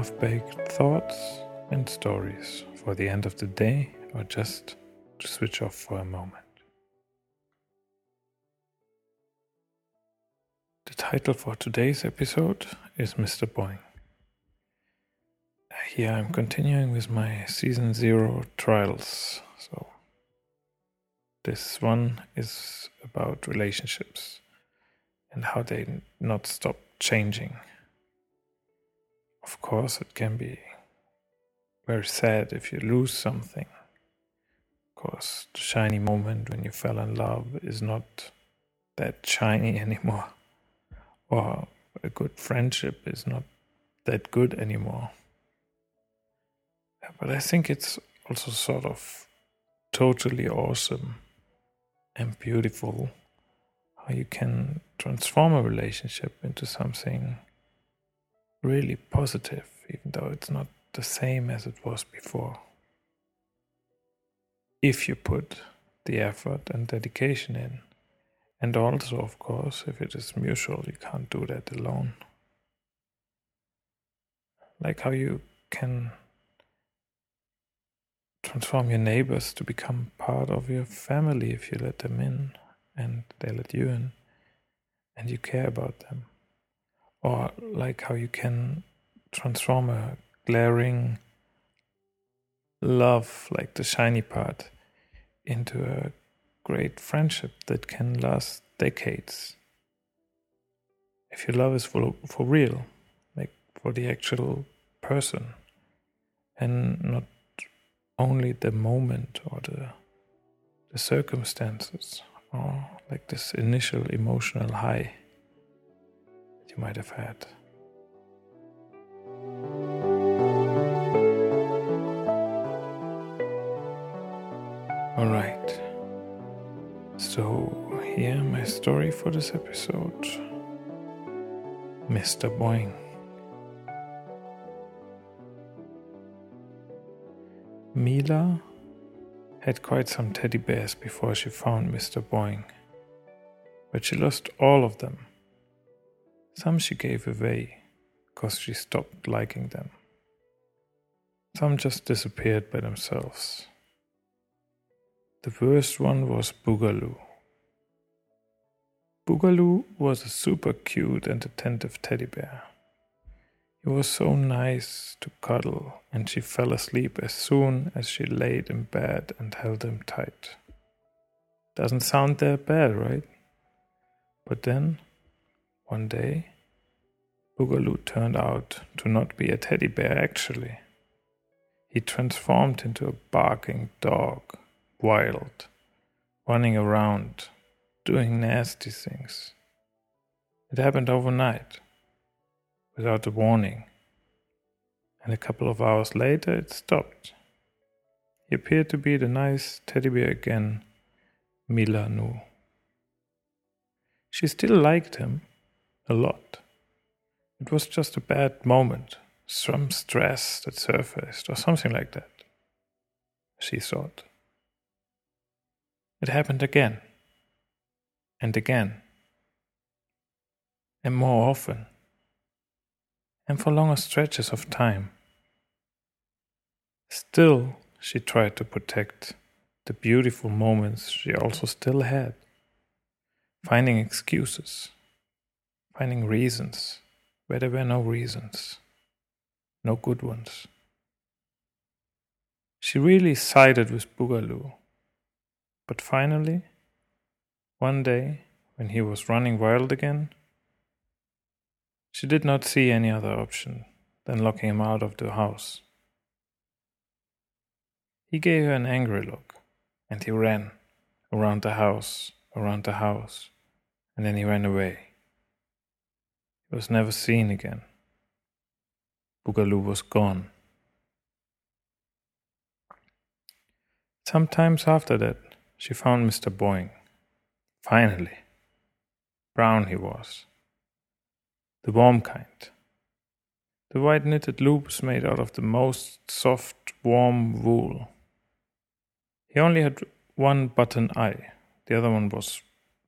half baked thoughts and stories for the end of the day or just to switch off for a moment. The title for today's episode is Mr. Boing. Here I'm continuing with my season zero trials. So, this one is about relationships and how they not stop changing. Of course, it can be very sad if you lose something. Course, the shiny moment when you fell in love is not that shiny anymore, or a good friendship is not that good anymore. But I think it's also sort of totally awesome and beautiful how you can transform a relationship into something really positive, even though it's not the same as it was before. If you put the effort and dedication in, and also, of course, if it is mutual, you can't do that alone. Like how you can transform your neighbors to become part of your family if you let them in and they let you in and you care about them. Or like how you can transform a glaring love, like the shiny part, into a great friendship that can last decades. If your love is for, for real, like for the actual person, and not only the moment or the, the circumstances or like this initial emotional high that you might have had. All right. So, here my story for this episode Mr. Boing. Mila had quite some teddy bears before she found Mr. Boing, but she lost all of them. Some she gave away because she stopped liking them. Some just disappeared by themselves. The first one was Boogaloo. Boogaloo was a super cute and attentive teddy bear. He was so nice to cuddle, and she fell asleep as soon as she laid in bed and held him tight. Doesn't sound that bad, right? But then, one day, Boogaloo turned out to not be a teddy bear actually. He transformed into a barking dog, wild, running around, doing nasty things. It happened overnight without a warning, and a couple of hours later it stopped. He appeared to be the nice teddy bear again, Mila knew. She still liked him a lot. It was just a bad moment, some stress that surfaced, or something like that, she thought. It happened again, and again, and more often and for longer stretches of time. Still, she tried to protect the beautiful moments she also still had, finding excuses, finding reasons where there were no reasons, no good ones. She really sided with Boogaloo, but finally, one day, when he was running wild again, she did not see any other option than locking him out of the house. He gave her an angry look, and he ran around the house, around the house, and then he ran away. He was never seen again. Boogaloo was gone. Sometimes after that, she found Mr. Boing. Finally. Brown he was. The warm kind. The white knitted loops made out of the most soft, warm wool. He only had one button eye, the other one was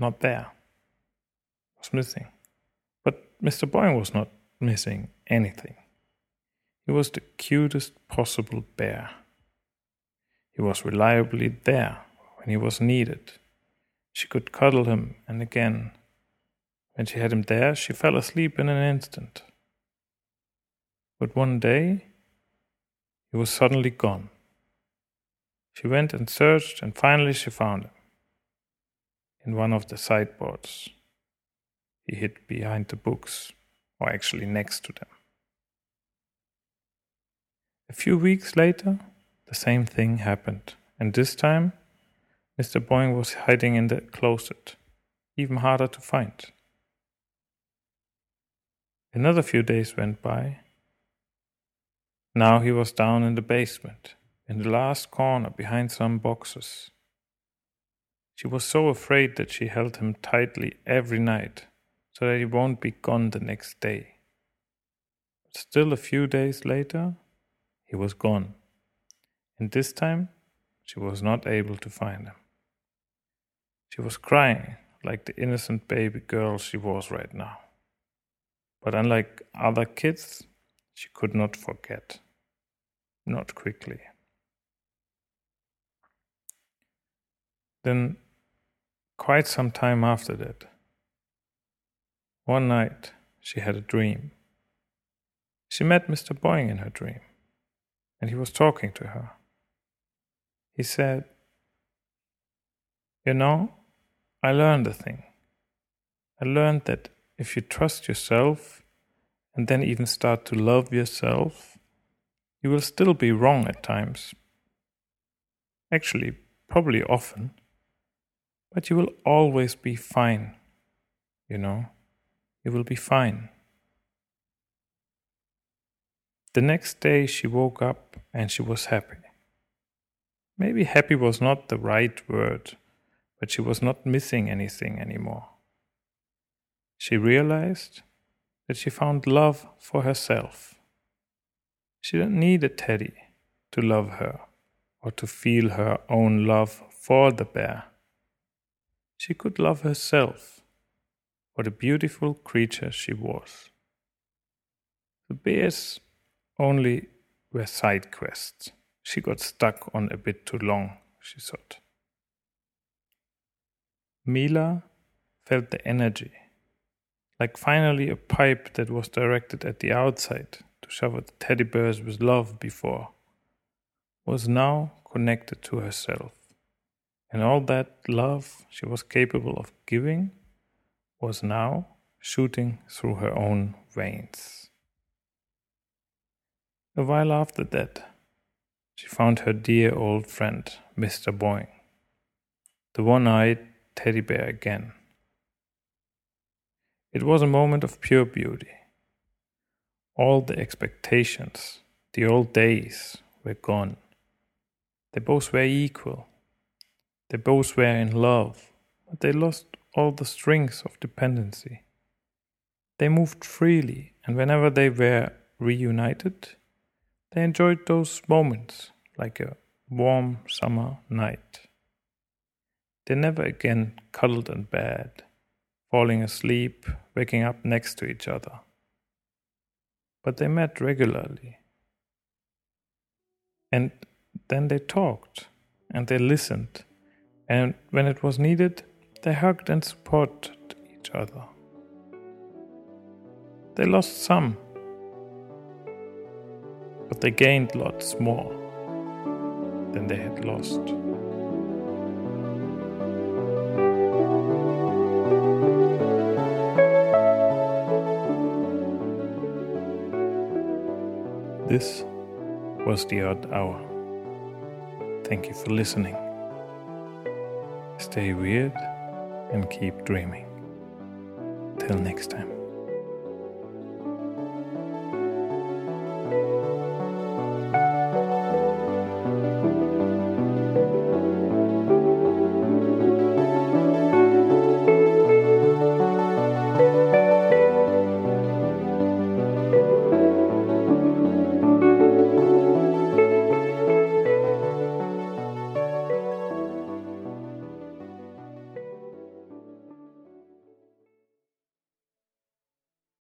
not there, was missing. But Mr. Boing was not missing anything. He was the cutest possible bear. He was reliably there when he was needed. She could cuddle him, and again, when she had him there, she fell asleep in an instant. But one day, he was suddenly gone. She went and searched, and finally she found him in one of the sideboards. He hid behind the books, or actually next to them. A few weeks later, the same thing happened, and this time, Mr. Boing was hiding in the closet, even harder to find. Another few days went by, now he was down in the basement, in the last corner behind some boxes. She was so afraid that she held him tightly every night so that he won't be gone the next day. Still, a few days later, he was gone, and this time she was not able to find him. She was crying like the innocent baby girl she was right now. But unlike other kids, she could not forget not quickly. Then, quite some time after that, one night she had a dream. She met Mr. Boing in her dream, and he was talking to her. He said, You know, I learned a thing. I learned that if you trust yourself and then even start to love yourself, you will still be wrong at times. Actually, probably often. But you will always be fine. You know, you will be fine. The next day she woke up and she was happy. Maybe happy was not the right word, but she was not missing anything anymore. She realized that she found love for herself. She didn't need a teddy to love her or to feel her own love for the bear. She could love herself for the beautiful creature she was. The bears only were side quests. She got stuck on a bit too long, she thought. Mila felt the energy, like finally a pipe that was directed at the outside to shower the teddy bears with love before, was now connected to herself. And all that love she was capable of giving was now shooting through her own veins. A while after that, she found her dear old friend, Mr. Boing, the one eyed teddy bear again. It was a moment of pure beauty. All the expectations, the old days were gone. They both were equal. They both were in love, but they lost all the strings of dependency. They moved freely, and whenever they were reunited, they enjoyed those moments like a warm summer night. They never again cuddled in bed, falling asleep, waking up next to each other but they met regularly. And then they talked and they listened. And when it was needed, they hugged and supported each other. They lost some, but they gained lots more than they had lost. This was The Odd Hour. Thank you for listening. Stay weird and keep dreaming. Till next time.